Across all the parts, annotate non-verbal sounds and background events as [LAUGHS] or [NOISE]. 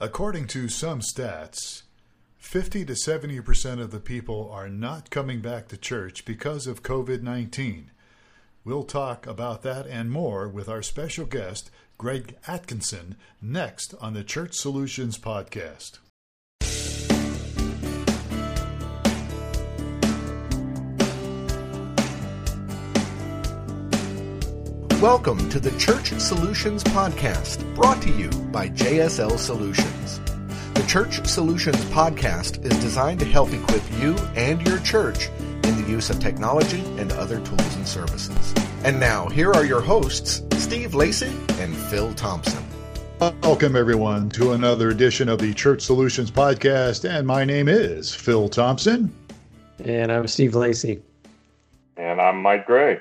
According to some stats, 50 to 70% of the people are not coming back to church because of COVID 19. We'll talk about that and more with our special guest, Greg Atkinson, next on the Church Solutions Podcast. Welcome to the Church Solutions Podcast, brought to you by JSL Solutions. The Church Solutions Podcast is designed to help equip you and your church in the use of technology and other tools and services. And now, here are your hosts, Steve Lacey and Phil Thompson. Welcome, everyone, to another edition of the Church Solutions Podcast. And my name is Phil Thompson. And I'm Steve Lacey. And I'm Mike Gray.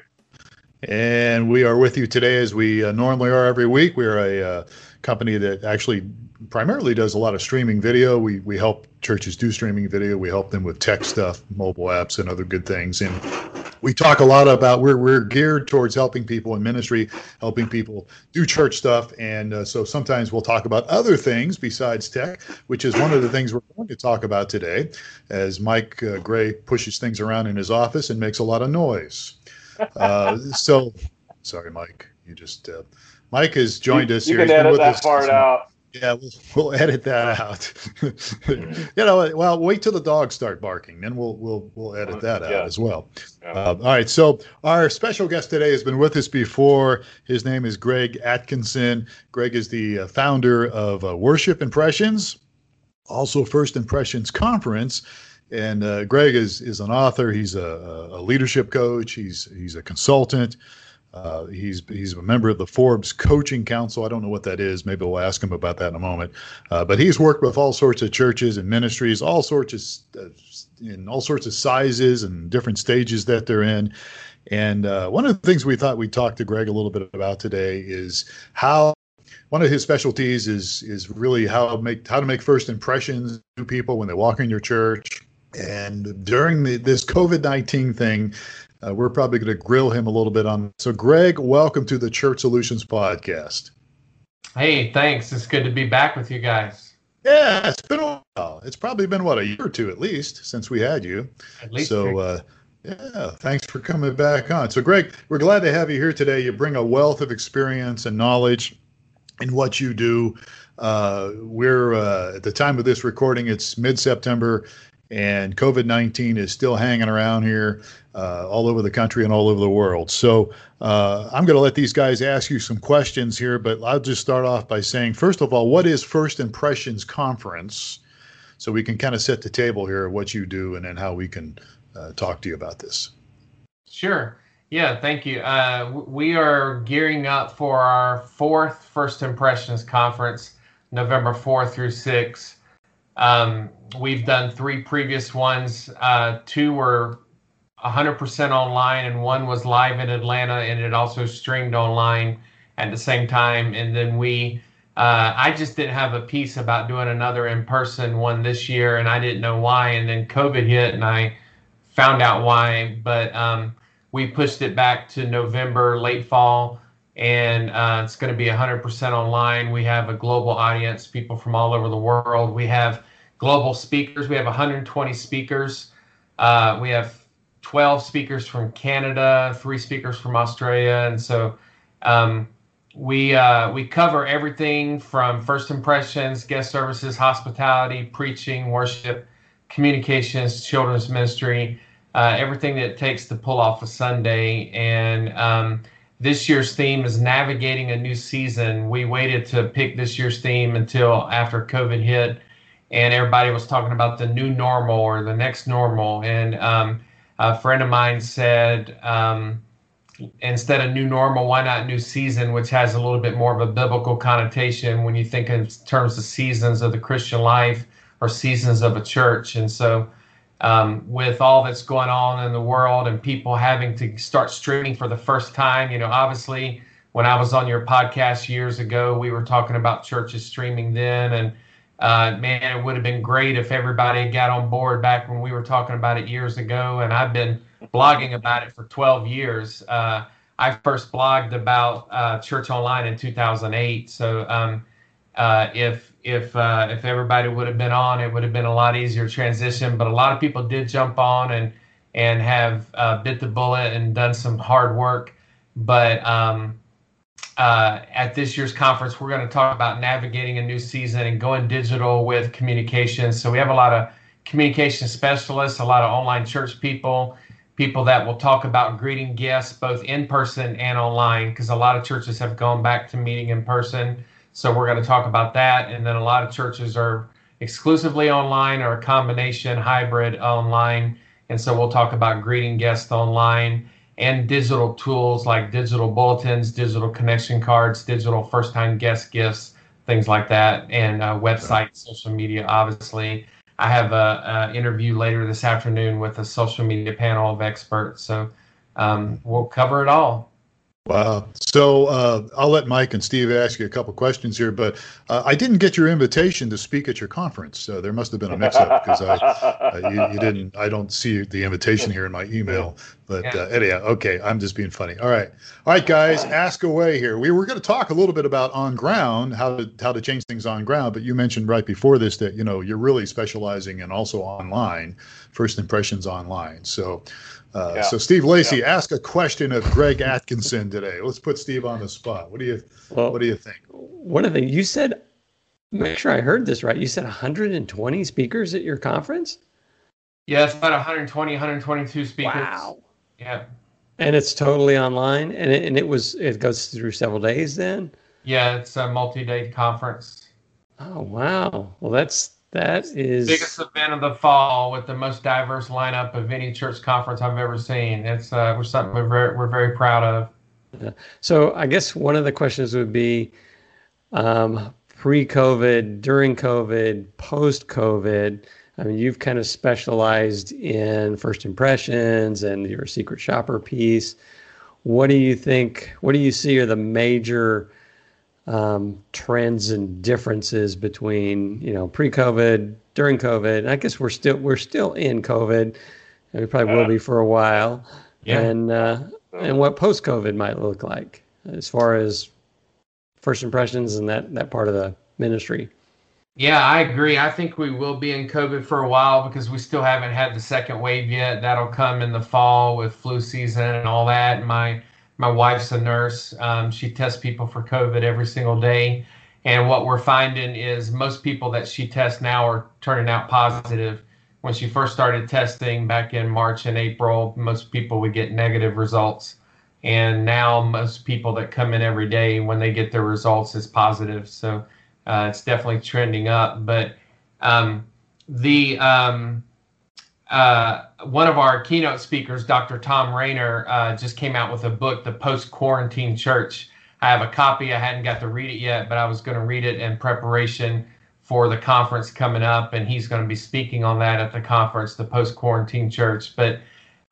And we are with you today as we uh, normally are every week. We're a uh, company that actually primarily does a lot of streaming video. We, we help churches do streaming video. We help them with tech stuff, mobile apps, and other good things. And we talk a lot about we're, we're geared towards helping people in ministry, helping people do church stuff. And uh, so sometimes we'll talk about other things besides tech, which is one of the things we're going to talk about today as Mike uh, Gray pushes things around in his office and makes a lot of noise. Uh, so, sorry, Mike. You just uh, Mike has joined you, us you here. Can edit that part out. Yeah, we'll, we'll edit that out. [LAUGHS] you know, well, wait till the dogs start barking, then we'll we'll we'll edit that out yeah. as well. Yeah. Uh, all right. So our special guest today has been with us before. His name is Greg Atkinson. Greg is the uh, founder of uh, Worship Impressions, also First Impressions Conference. And uh, Greg is is an author. He's a, a leadership coach. He's he's a consultant. Uh, he's he's a member of the Forbes Coaching Council. I don't know what that is. Maybe we'll ask him about that in a moment. Uh, but he's worked with all sorts of churches and ministries, all sorts of uh, in all sorts of sizes and different stages that they're in. And uh, one of the things we thought we'd talk to Greg a little bit about today is how one of his specialties is is really how make how to make first impressions to people when they walk in your church and during the, this COVID 19 thing, uh, we're probably going to grill him a little bit on. So, Greg, welcome to the Church Solutions Podcast. Hey, thanks. It's good to be back with you guys. Yeah, it's been a while. It's probably been, what, a year or two at least since we had you. At least. So, uh, yeah, thanks for coming back on. So, Greg, we're glad to have you here today. You bring a wealth of experience and knowledge in what you do. Uh, we're uh, at the time of this recording, it's mid September and COVID 19 is still hanging around here uh, all over the country and all over the world. So uh, I'm going to let these guys ask you some questions here, but I'll just start off by saying, first of all, what is First Impressions Conference? So we can kind of set the table here, of what you do, and then how we can uh, talk to you about this. Sure. Yeah, thank you. Uh, we are gearing up for our fourth First Impressions Conference, November 4th through 6th. Um, we've done three previous ones. Uh, two were 100% online, and one was live in Atlanta, and it also streamed online at the same time. And then we, uh, I just didn't have a piece about doing another in person one this year, and I didn't know why. And then COVID hit, and I found out why. But um, we pushed it back to November, late fall and uh, it's going to be 100% online. We have a global audience, people from all over the world. We have global speakers. We have 120 speakers. Uh, we have 12 speakers from Canada, three speakers from Australia, and so um, we uh, we cover everything from first impressions, guest services, hospitality, preaching, worship, communications, children's ministry, uh, everything that it takes to pull off a Sunday. And um, this year's theme is navigating a new season. We waited to pick this year's theme until after COVID hit and everybody was talking about the new normal or the next normal. And um, a friend of mine said, um, instead of new normal, why not new season, which has a little bit more of a biblical connotation when you think in terms of seasons of the Christian life or seasons of a church. And so, um, with all that's going on in the world and people having to start streaming for the first time, you know, obviously, when I was on your podcast years ago, we were talking about churches streaming then and uh, man, it would have been great if everybody got on board back when we were talking about it years ago. And I've been blogging about it for 12 years. Uh, I first blogged about uh, Church Online in 2008. So um, uh, if if uh, if everybody would have been on, it would have been a lot easier transition. But a lot of people did jump on and and have uh, bit the bullet and done some hard work. But um, uh, at this year's conference, we're going to talk about navigating a new season and going digital with communications. So we have a lot of communication specialists, a lot of online church people, people that will talk about greeting guests both in person and online, because a lot of churches have gone back to meeting in person. So we're going to talk about that. And then a lot of churches are exclusively online or a combination hybrid online. And so we'll talk about greeting guests online and digital tools like digital bulletins, digital connection cards, digital first time guest gifts, things like that, and uh, websites, social media, obviously. I have a, a, interview later this afternoon with a social media panel of experts. So um, we'll cover it all. Wow. So uh, I'll let Mike and Steve ask you a couple questions here, but uh, I didn't get your invitation to speak at your conference. So there must have been a mix-up because I uh, you, you, didn't. I don't see the invitation here in my email. But yeah. Uh, anyhow, okay, I'm just being funny. All right, all right, guys, ask away here. We were going to talk a little bit about on ground, how to how to change things on ground. But you mentioned right before this that you know you're really specializing in also online, first impressions online. So. Uh, yeah. So Steve Lacey, yeah. ask a question of Greg Atkinson today. Let's put Steve on the spot. What do you well, What do you think? One of the you said, make sure I heard this right. You said 120 speakers at your conference. Yeah, it's about 120, 122 speakers. Wow. Yeah. And it's totally online, and it, and it was it goes through several days then. Yeah, it's a multi-day conference. Oh wow! Well, that's that is biggest event of the fall with the most diverse lineup of any church conference I've ever seen. It's uh, we're something we're very we're very proud of. Yeah. So I guess one of the questions would be um, pre-COVID, during COVID, post-COVID. I mean, you've kind of specialized in first impressions and your secret shopper piece. What do you think? What do you see are the major um, trends and differences between you know pre-COVID, during COVID. And I guess we're still we're still in COVID, and we probably will be for a while. Yeah. And uh, and what post-COVID might look like as far as first impressions and that that part of the ministry. Yeah, I agree. I think we will be in COVID for a while because we still haven't had the second wave yet. That'll come in the fall with flu season and all that. And my my wife's a nurse. Um, she tests people for COVID every single day. And what we're finding is most people that she tests now are turning out positive. When she first started testing back in March and April, most people would get negative results. And now most people that come in every day, when they get their results, is positive. So uh, it's definitely trending up. But um, the um, uh, one of our keynote speakers, Dr. Thom Rainer, uh, just came out with a book, The Post Quarantine Church. I have a copy. I hadn't got to read it yet, but I was going to read it in preparation for the conference coming up, and he's going to be speaking on that at the conference, the Post Quarantine Church. But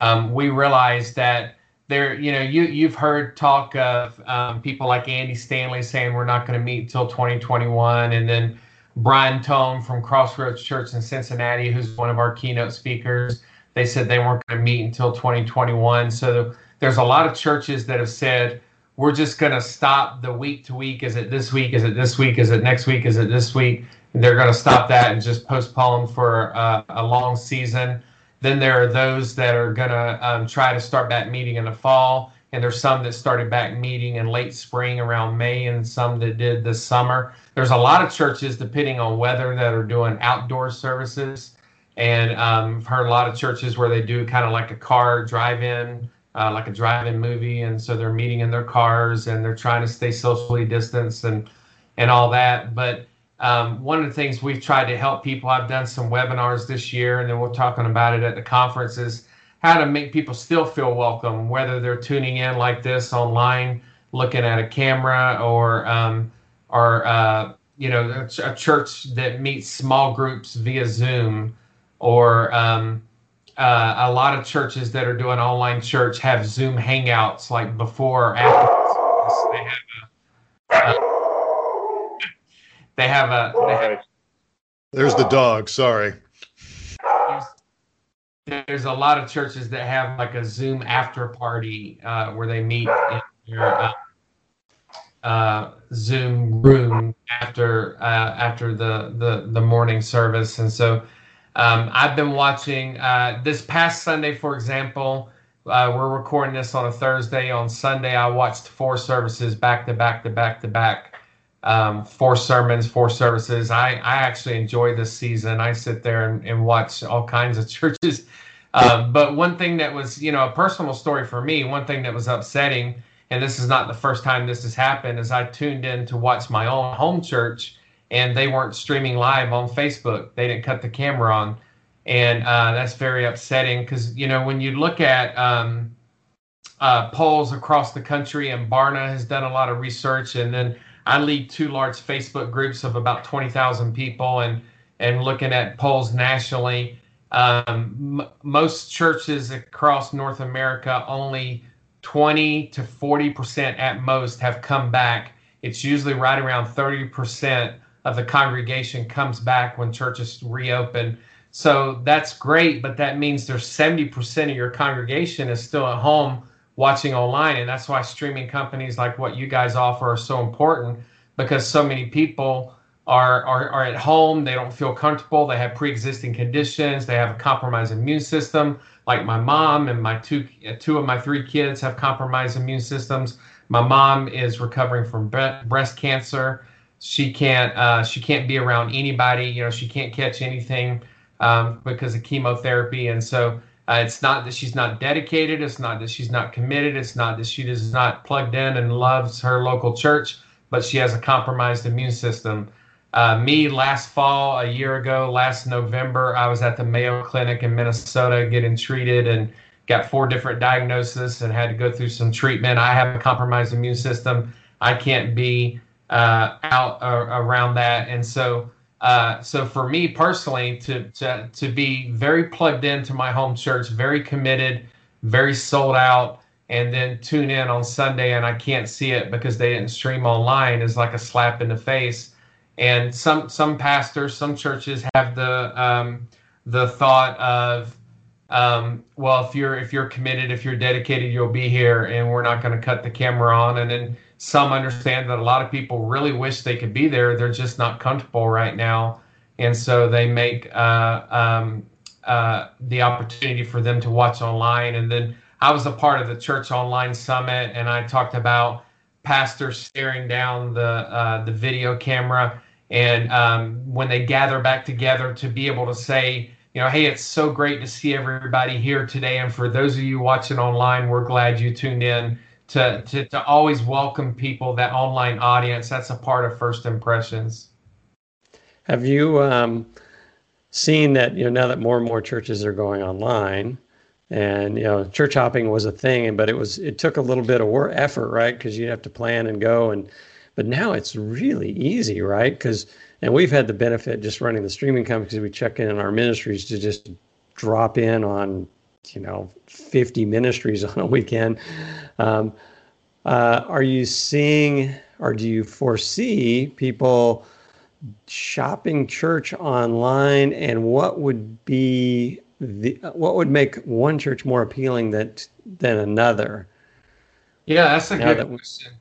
um, we realized that there, you know, you you've heard talk of um, people like Andy Stanley saying we're not going to meet until 2021, and then Brian Tome from Crossroads Church in Cincinnati, who's one of our keynote speakers. They said they weren't going to meet until 2021. So there's a lot of churches that have said, we're just going to stop the week to week. Is it this week? Is it this week? Is it next week? Is it this week? And they're going to stop that and just postpone for uh, a long season. Then there are those that are going to um, try to start that meeting in the fall and there's some that started back meeting in late spring around May, and some that did this summer. There's a lot of churches, depending on weather, that are doing outdoor services, and um, I've heard a lot of churches where they do kind of like a car drive-in, uh, like a drive-in movie, and so they're meeting in their cars and they're trying to stay socially distanced and and all that. But um, one of the things we've tried to help people, I've done some webinars this year, and then we're talking about it at the conferences how to make people still feel welcome, whether they're tuning in like this online, looking at a camera, or um, or uh, you know a, a, church that meets small groups via Zoom, or um, uh, a lot of churches that are doing online church have Zoom hangouts like before or after. They have a, uh, they have a. They have, There's the dog. Sorry there's a lot of churches that have like a Zoom after party uh, where they meet in their uh, uh, Zoom room after uh, after the, the the morning service, and so um, I've been watching uh, this past Sunday, for example. Uh, we're recording this on a Thursday. On Sunday, I watched four services back to back to back to back. Um, four sermons, four services. I, I actually enjoy this season. I sit there and, and watch all kinds of [LAUGHS] churches. Um, but one thing that was, you know, a personal story for me, one thing that was upsetting, and this is not the first time this has happened, is I tuned in to watch my own home church and they weren't streaming live on Facebook. They didn't cut the camera on and uh, that's very upsetting because you know when you look at um, uh, polls across the country, and Barna has done a lot of research, and then I lead two large Facebook groups of about twenty thousand people, and and looking at polls nationally, um, m- most churches across North America only 20 to 40 percent at most have come back. It's usually right around 30 percent of the congregation comes back when churches reopen. So that's great, but that means there's 70% of your congregation is still at home watching online. And that's why streaming companies like what you guys offer are so important because so many people are, are, are at home. They don't feel comfortable. They have pre existing conditions. They have a compromised immune system. Like my mom and my two, two of my three kids have compromised immune systems. My mom is recovering from breast cancer. She can't, uh, she can't be around anybody. You know, she can't catch anything um, because of chemotherapy. And so uh, it's not that she's not dedicated. It's not that she's not committed. It's not that she is not plugged in and loves her local church, but she has a compromised immune system. Uh, me, last fall, a year ago, last November, I was at the Mayo Clinic in Minnesota getting treated and got four different diagnoses and had to go through some treatment. I have a compromised immune system. I can't be uh, out uh, around that. And so uh, so for me personally, to, to to be very plugged into my home church, very committed, very sold out, and then tune in on Sunday and I can't see it because they didn't stream online is like a slap in the face. And some some pastors, some churches have the um, the thought of, um, well, if you're if you're committed, if you're dedicated, you'll be here, and we're not going to cut the camera on, and then some understand that a lot of people really wish they could be there. They're just not comfortable right now. And so they make uh, um, uh, the opportunity for them to watch online. And then I was a part of the Church Online Summit, and I talked about pastors staring down the uh, the video camera, and um, when they gather back together to be able to say, you know, hey, it's so great to see everybody here today, and for those of you watching online, we're glad you tuned in to, to, to always welcome people, that online audience. That's a part of first impressions. Have you um, seen that, you know, now that more and more churches are going online and, you know, church hopping was a thing, but it was, it took a little bit of work effort, right? Because you have to plan and go. And, but now it's really easy, right? Because, and we've had the benefit just running the streaming company because we check in in our ministries to just drop in on you know 50 ministries [LAUGHS] on a weekend. Um, uh, are you seeing or do you foresee people shopping church online? And what would be the what would make one church more appealing that than another? Yeah that's a now good question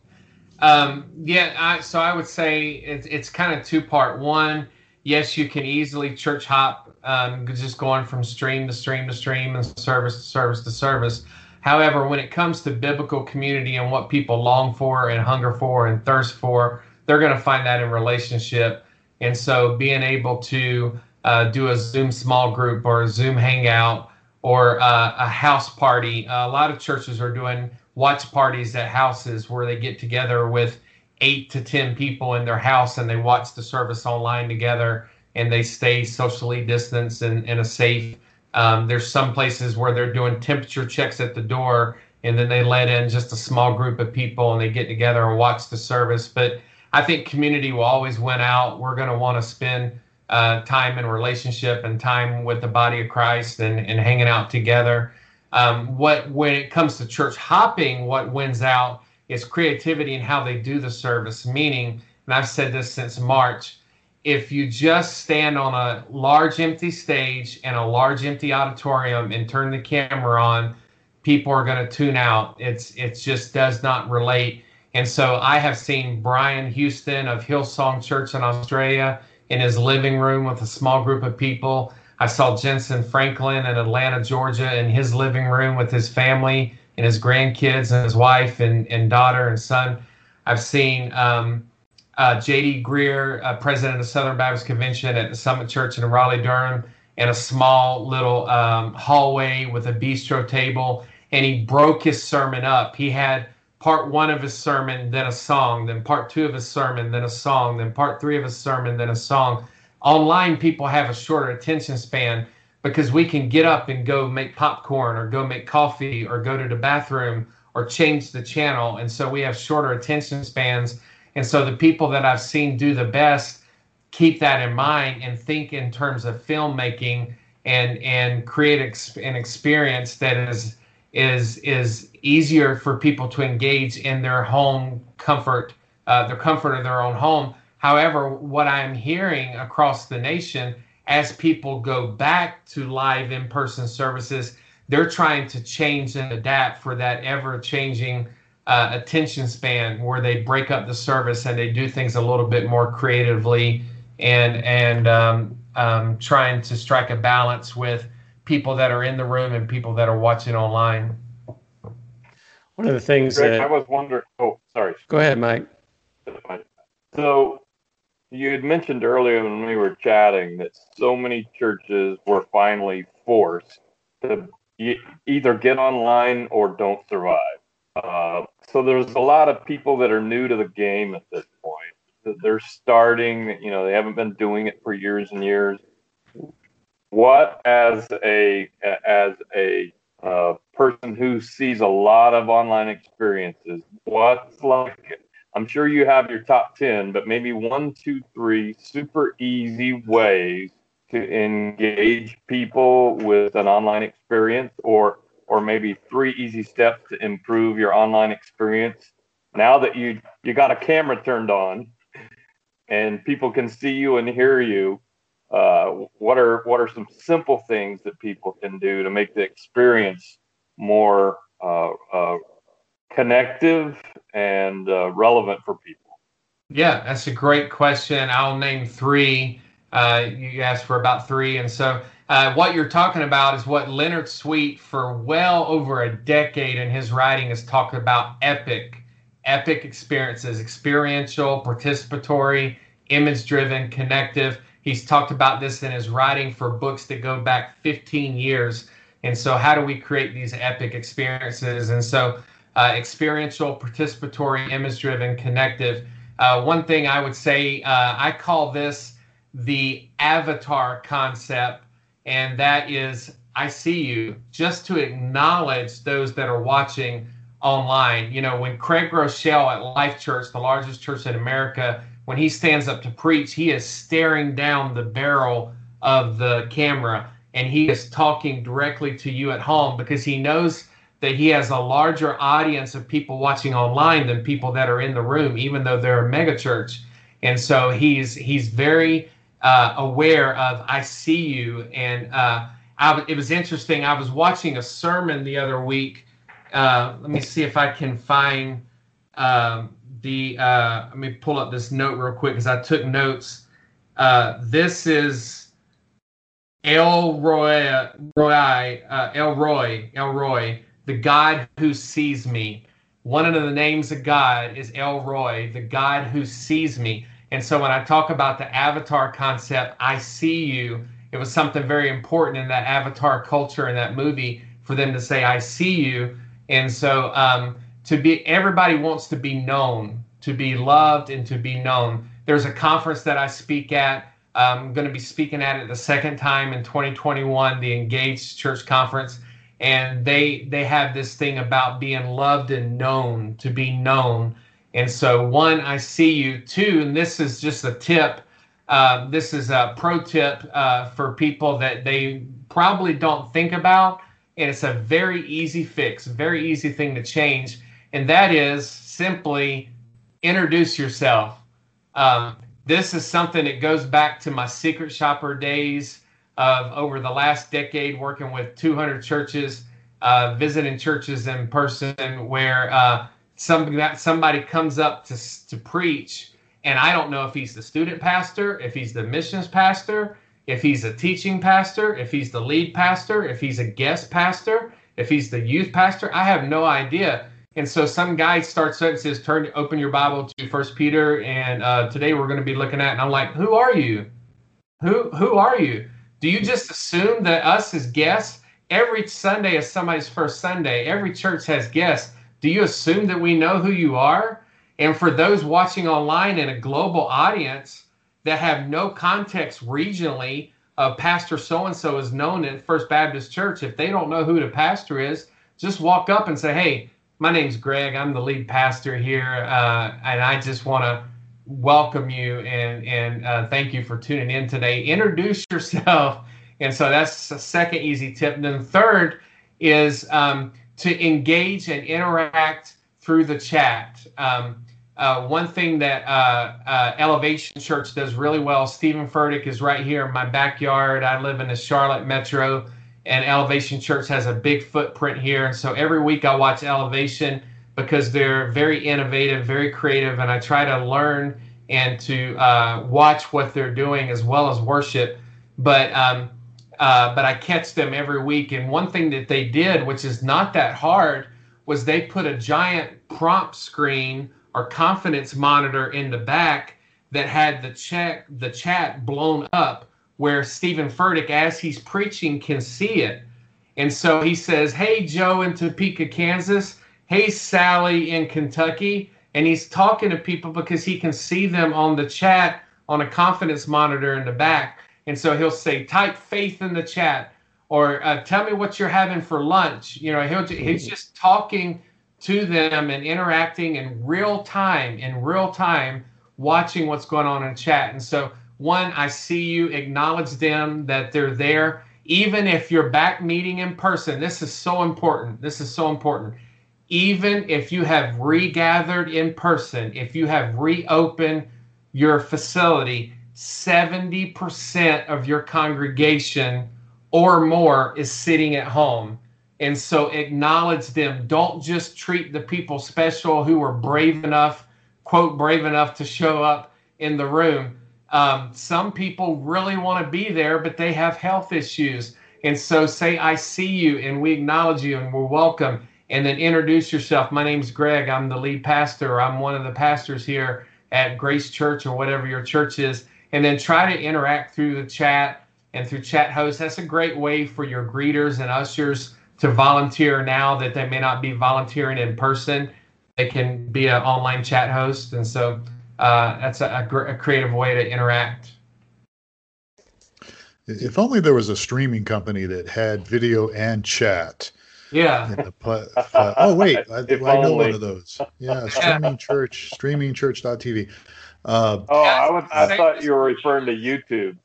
um, yeah I, so i would say it's, it's kind of two part one yes you can easily church hop um, just going from stream to stream to stream and service to service to service. However, when it comes to biblical community and what people long for and hunger for and thirst for, they're going to find that in relationship. And so, being able to uh, do a Zoom small group or a Zoom hangout or uh, a house party, uh, a lot of churches are doing watch parties at houses where they get together with eight to 10 people in their house and they watch the service online together and they stay socially distanced and, in a safe. Um, there's some places where they're doing temperature checks at the door and then they let in just a small group of people and they get together and watch the service. But I think community will always win out. We're going to want to spend uh, time in relationship and time with the body of Christ and, and hanging out together. Um, what when it comes to church hopping, what wins out is creativity and how they do the service. Meaning, and I've said this since March, if you just stand on a large empty stage and a large empty auditorium and turn the camera on, people are going to tune out. It's it just does not relate. And so I have seen Brian Houston of Hillsong Church in Australia in his living room with a small group of people. I saw Jentezen Franklin in Atlanta, Georgia, in his living room with his family and his grandkids and his wife and, and daughter and son. I've seen um, uh, J.D. Greear, uh, president of Southern Baptist Convention at the Summit Church in Raleigh, Durham, in a small little um, hallway with a bistro table, and he broke his sermon up. He had part one of his sermon, then a song, then part two of his sermon, then a song, then part three of his sermon, then a song. Online, people have a shorter attention span because we can get up and go make popcorn or go make coffee or go to the bathroom or change the channel. And so we have shorter attention spans. And so the people that I've seen do the best keep that in mind and think in terms of filmmaking and and create ex- an experience that is is is easier for people to engage in their home comfort, uh, their comfort of their own home. However, what I'm hearing across the nation as people go back to live in-person services, they're trying to change and adapt for that ever-changing uh, attention span where they break up the service and they do things a little bit more creatively and and um, um, trying to strike a balance with people that are in the room and people that are watching online. One of the things Greg, that I was wondering. Oh, sorry. Go ahead, Mike. So you had mentioned earlier when we were chatting that so many churches were finally forced to either get online or don't survive. Uh, so there's a lot of people that are new to the game at this point. They're starting, you know, they haven't been doing it for years and years. What, as a as a uh, person who sees a lot of online experiences, what's like? I'm sure you have your top ten, but maybe one, two, three super easy ways to engage people with an online experience, or or maybe three easy steps to improve your online experience. Now that you you got a camera turned on and people can see you and hear you uh, what are what are some simple things that people can do to make the experience more uh, uh, connective and uh, relevant for people yeah that's a great question i'll name three uh, you asked for about three and so uh, what you're talking about is what Leonard Sweet, for well over a decade in his writing, has talked about epic, epic experiences, experiential, participatory, image driven, connective. He's talked about this in his writing for books that go back 15 years. And so, how do we create these epic experiences? And so, uh, experiential, participatory, image driven, connective. Uh, one thing I would say, uh, I call this the avatar concept and that is I see you, just to acknowledge those that are watching online. You know, when Craig Groeschel at Life Church, the largest church in America, when he stands up to preach, he is staring down the barrel of the camera and he is talking directly to you at home because he knows that he has a larger audience of people watching online than people that are in the room, even though they're a megachurch. And so he's he's very uh, aware of I see you. And uh, I, it was interesting. I was watching a sermon the other week. Uh, let me see if I can find um, the. Uh, let me pull up this note real quick because I took notes. Uh, this is El Roi, uh, El Roi, El Roi, the God who sees me. One of the names of God is El Roi, the God who sees me. And so when I talk about the avatar concept, I see you. It was something very important in that avatar culture in that movie for them to say, I see you. And so um, to be, everybody wants to be known, to be loved, and to be known. There's a conference that I speak at. I'm going to be speaking at it the second time in 2021, the Engaged Church Conference. And they they have this thing about being loved and known, to be known. And so, one, I see you. Two, and this is just a tip. Uh, this is a pro tip uh, for people that they probably don't think about. And it's a very easy fix, very easy thing to change. And that is simply introduce yourself. Um, this is something that goes back to my secret shopper days of over the last decade working with 200 churches, uh, visiting churches in person where uh, somebody somebody comes up to to preach, and I don't know if he's the student pastor, if he's the missions pastor, if he's a teaching pastor, if he's the lead pastor, if he's a guest pastor, if he's the youth pastor. I have no idea. And so some guy starts up and says, "Turn, open your Bible to First Peter." And uh, today we're going to be looking at. And I'm like, "Who are you? Who who are you? Do you just assume that us as guests every Sunday is somebody's first Sunday? Every church has guests. Do you assume that we know who you are? And for those watching online in a global audience that have no context regionally of Pastor so and so is known at First Baptist Church, if they don't know who the pastor is, just walk up and say, "Hey." My name's Greg. I'm the lead pastor here, uh, and I just want to welcome you and and uh, thank you for tuning in today. Introduce yourself, and so that's the second easy tip. And then third is um, to engage and interact through the chat. Um, uh, one thing that uh, uh, Elevation Church does really well. Steven Furtick is right here in my backyard. I live in the Charlotte metro and Elevation Church has a big footprint here. And so every week I watch Elevation because they're very innovative, very creative, and I try to learn and to uh, watch what they're doing as well as worship. But um, uh, but I catch them every week. And one thing that they did, which is not that hard, was they put a giant prompt screen or confidence monitor in the back that had the chat the chat blown up where Steven Furtick, as he's preaching, can see it. And so he says, Hey, Joe in Topeka, Kansas. Hey, Sally in Kentucky. And he's talking to people because he can see them on the chat on a confidence monitor in the back. And so he'll say, Type faith in the chat or uh, tell me what you're having for lunch. You know, he'll, he's just talking to them and interacting in real time, in real time, watching what's going on in chat. And so one, I see you, acknowledge them that they're there. Even if you're back meeting in person, this is so important. This is so important. Even if you have regathered in person, if you have reopened your facility, 70% of your congregation or more is sitting at home. And so acknowledge them. Don't just treat the people special who were brave enough, quote, brave enough to show up in the room um, some people really want to be there, but they have health issues. And so say, I see you, and we acknowledge you, and we're welcome. And then introduce yourself. My name's Greg. I'm the lead pastor. I'm one of the pastors here at Grace Church or whatever your church is. And then try to interact through the chat and through chat hosts. That's a great way for your greeters and ushers to volunteer now that they may not be volunteering in person. They can be an online chat host. And so uh, that's a, a, a creative way to interact. If only there was a streaming company that had video and chat. Yeah. Pl- uh, [LAUGHS] oh wait, I, I know one of those. [LAUGHS] Yeah, streaming church, streamingchurch.tv. Uh, oh, I, was, I thought you were referring to YouTube.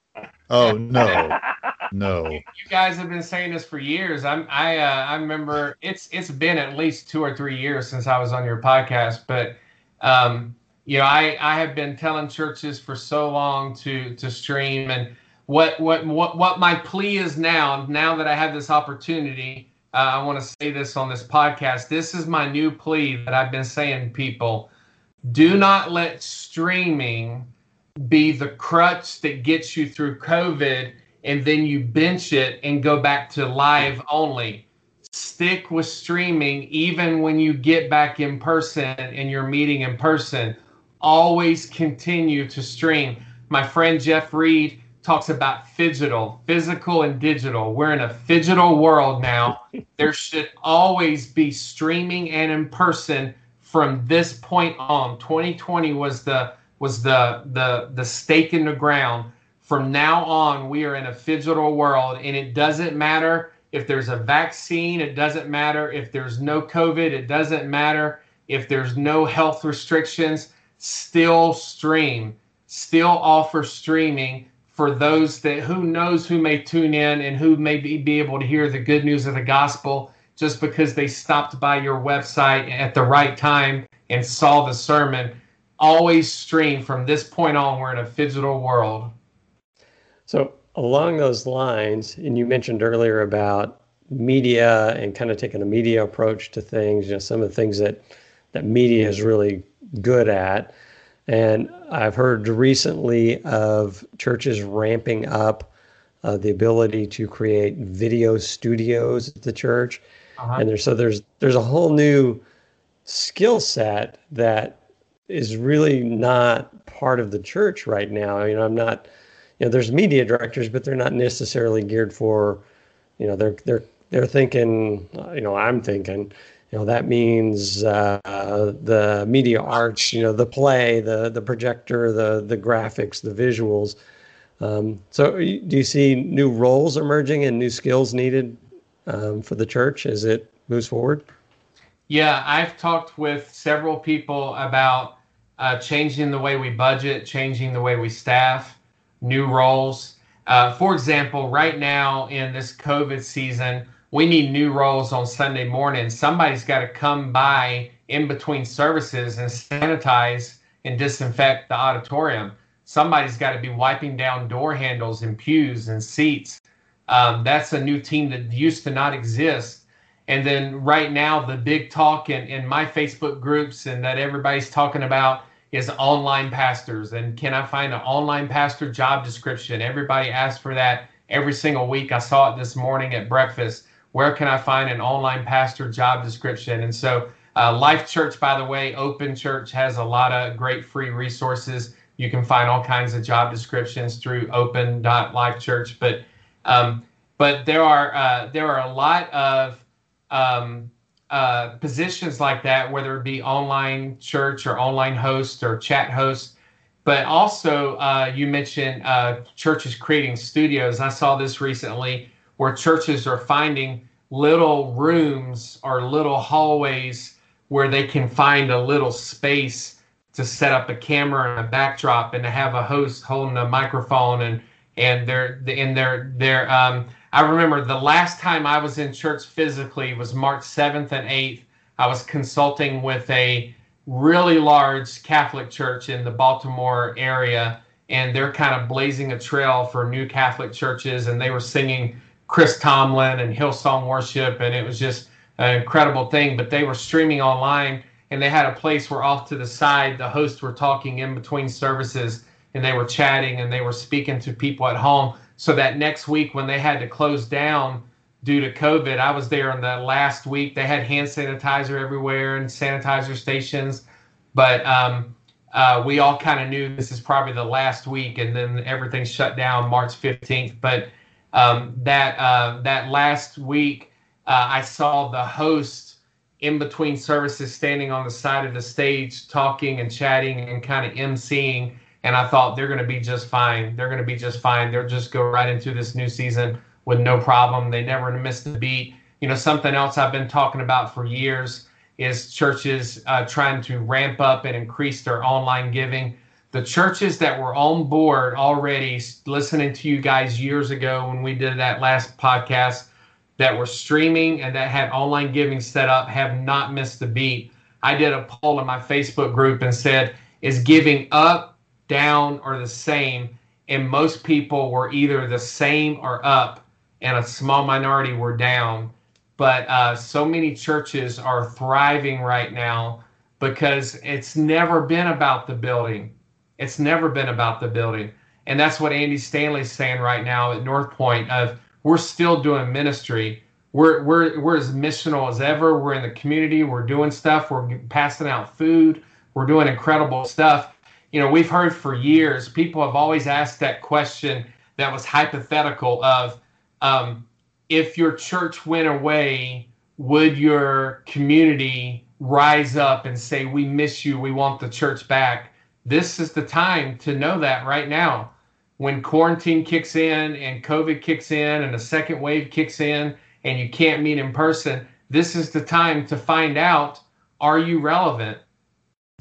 Oh no, [LAUGHS] no. You, you, guys have been saying this for years. I'm, I, uh, I remember it's it's been at least two or three years since I was on your podcast, but um, you know, I, I have been telling churches for so long to to stream and what what what what my plea is now. Now that I have this opportunity, uh, I want to say this on this podcast. This is my new plea that I've been saying people: Do not let streaming be the crutch that gets you through COVID, and then you bench it and go back to live only. Stick with streaming even when you get back in person and you're meeting in person always continue to stream. My friend Jeff Reed talks about phygital, physical and digital. We're in a phygital world now. [LAUGHS] there should always be streaming and in person from this point on. 2020 was the was the the the stake in the ground. From now on, we are in a phygital world, and it doesn't matter if there's a vaccine. It doesn't matter if there's no COVID. It doesn't matter if there's no health restrictions still stream, still offer streaming for those that who knows who may tune in and who may be, be able to hear the good news of the gospel just because they stopped by your website at the right time and saw the sermon. Always stream from this point on. We're in a digital world. So, along those lines, and you mentioned earlier about media and kind of taking a media approach to things, you know, some of the things that that media is really good at. And I've heard recently of churches ramping up uh, the ability to create video studios at the church. Uh-huh. And there's so there's there's a whole new skill set that is really not part of the church right now. You know, I'm not you know, there's media directors, but they're not necessarily geared for, you know, they're they're they're thinking, you know, I'm thinking, you know, that means uh, the media arts, you know, the play, the the projector, the the graphics, the visuals. Um, so, do you see new roles emerging and new skills needed um, for the church as it moves forward? Yeah, I've talked with several people about uh, changing the way we budget, changing the way we staff, new roles. Uh, for example, right now in this COVID season, we need new roles on Sunday morning. Somebody's got to come by in between services and sanitize and disinfect the auditorium. Somebody's got to be wiping down door handles and pews and seats. Um, that's a new team that used to not exist. And then right now, the big talk in, in my Facebook groups and that everybody's talking about is online pastors. And can I find an online pastor job description? Everybody asks for that every single week. I saw it this morning at breakfast. Where can I find an online pastor job description? And so, uh, Life Church, by the way, Open Church has a lot of great free resources. You can find all kinds of job descriptions through open.lifechurch. But um, but there are uh, there are a lot of um, uh, positions like that, whether it be online church or online host or chat host. But also, uh, you mentioned uh, churches creating studios. I saw this recently where churches are finding little rooms or little hallways where they can find a little space to set up a camera and a backdrop and to have a host holding a microphone and and they're in their their um, I remember the last time I was in church physically was March 7th and 8th. I was consulting with a really large Catholic church in the Baltimore area, and they're kind of blazing a trail for new Catholic churches. And they were singing Chris Tomlin and Hillsong Worship, and it was just an incredible thing. But they were streaming online, and they had a place where off to the side, the hosts were talking in between services, and they were chatting and they were speaking to people at home so that next week when they had to close down due to COVID, I was there in the last week. They had hand sanitizer everywhere and sanitizer stations, but um, uh, we all kind of knew this is probably the last week, and then everything shut down March 15th. But um, that uh, that last week, uh, I saw the host in between services standing on the side of the stage, talking and chatting and kind of emceeing and I thought they're going to be just fine. They're going to be just fine. They'll just go right into this new season with no problem. They never missed a beat. You know, something else I've been talking about for years is churches uh, trying to ramp up and increase their online giving. The churches that were on board already listening to you guys years ago when we did that last podcast that were streaming and that had online giving set up have not missed a beat. I did a poll in my Facebook group and said, is giving up down, or the same. And most people were either the same or up, and a small minority were down. But uh, so many churches are thriving right now because it's never been about the building. It's never been about the building. And that's what Andy Stanley's saying right now at North Point of we're still doing ministry. We're, we're, we're as missional as ever. We're in the community. We're doing stuff. We're passing out food. We're doing incredible stuff you know, we've heard for years, people have always asked that question that was hypothetical of um, if your church went away, would your community rise up and say, We miss you, we want the church back? This is the time to know that right now. When quarantine kicks in and COVID kicks in and a second wave kicks in and you can't meet in person, this is the time to find out are you relevant?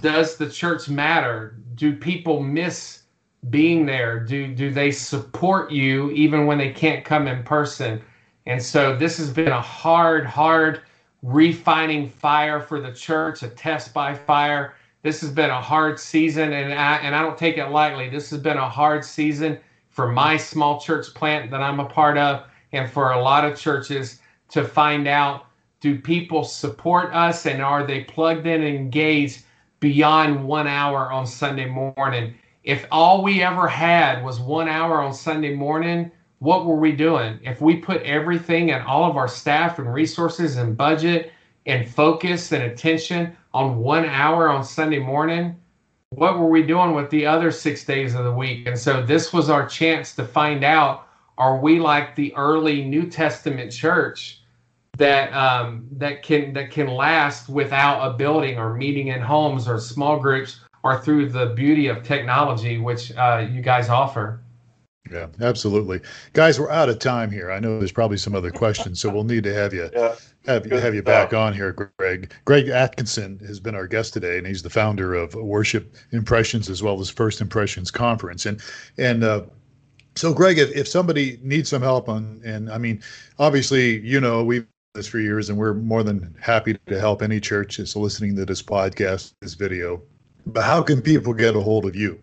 Does the church matter? do people miss being there? Do do they support you even when they can't come in person? And so this has been a hard, hard refining fire for the church, a test by fire. This has been a hard season, and I and I don't take it lightly. This has been a hard season for my small church plant that I'm a part of, and for a lot of churches to find out do people support us and are they plugged in and engaged beyond one hour on Sunday morning? If all we ever had was one hour on Sunday morning, what were we doing? If we put everything and all of our staff and resources and budget and focus and attention on one hour on Sunday morning, what were we doing with the other six days of the week? And so this was our chance to find out are we like the early New Testament church that um, that can that can last without a building or meeting in homes or small groups or through the beauty of technology which uh, you guys offer? Yeah, absolutely, guys. We're out of time here. I know there's probably some other questions, so we'll need to have you yeah. have Good have you back on here, Greg. Greg Atkinson has been our guest today, and he's the founder of Worship Impressions as well as First Impressions Conference. And and uh, so, Greg, if, if somebody needs some help on, and I mean, obviously, you know, we've this for years, and we're more than happy to help any church that's listening to this podcast, this video. But how can people get a hold of you?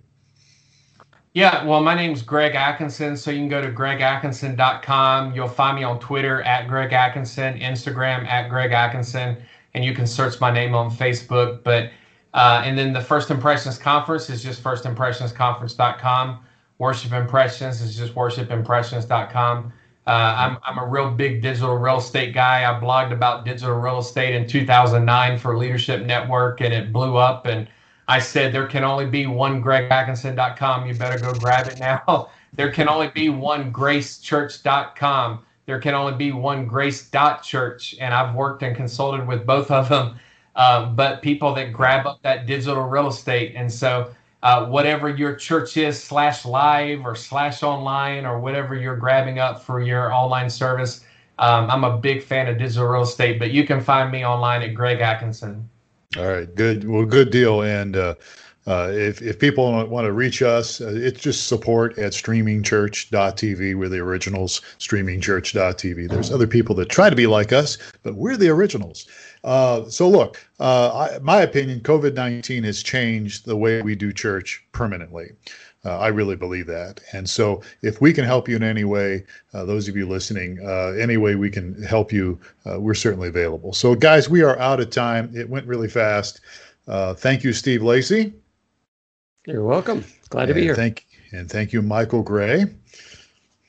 Yeah, well, my name's Greg Atkinson, so you can go to gregatkinson.com. You'll find me on Twitter at Greg Atkinson, Instagram at Greg Atkinson, and you can search my name on Facebook. But uh, and then the First Impressions Conference is just firstimpressionsconference.com. Worship Impressions is just worshipimpressions.com. Uh, I'm, I'm a real big digital real estate guy. I blogged about digital real estate in 2009 for Leadership Network, and it blew up. And I said there can only be one gregatkinson.com. You better go grab it now. [LAUGHS] there can only be one gracechurch.com. There can only be one grace.church. And I've worked and consulted with both of them. Uh, but people that grab up that digital real estate. And so uh, whatever your church is slash live or slash online or whatever you're grabbing up for your online service. Um, I'm a big fan of digital real estate, but you can find me online at Greg Atkinson. All right, good. Well, good deal. And uh, uh, if, if people want to reach us, uh, it's just support at streamingchurch.tv. We're the originals, streamingchurch.tv. There's other people that try to be like us, but we're the originals. Uh, so, look, uh, I, my opinion, COVID 19 has changed the way we do church permanently. I really believe that. And so, if we can help you in any way, those of you listening, any way we can help you, we're certainly available. So, guys, we are out of time. It went really fast. thank you, Steve Lacey. You're welcome. Glad to be here. Thank and thank you, Michael Gray.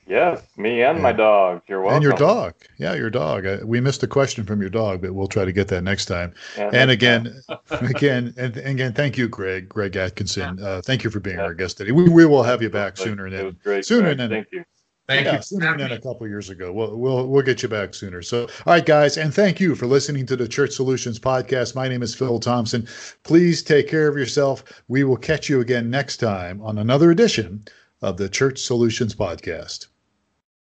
Yes, me and, and my dog. You're welcome. And your dog. Yeah, your dog. Uh, we missed a question from your dog, but we'll try to get that next time. Yeah, and again, [LAUGHS] again, and, and, again, thank you, Greg, Greg Atkinson. Uh, thank you for being yeah. our guest today. We, we will have you back sooner than great, sooner than thank you. Thank yeah, you. Sooner than a couple years ago. We'll, we'll we'll get you back sooner. So, all right, guys, and thank you for listening to the Church Solutions podcast. My name is Phil Thompson. Please take care of yourself. We will catch you again next time on another edition of the Church Solutions podcast.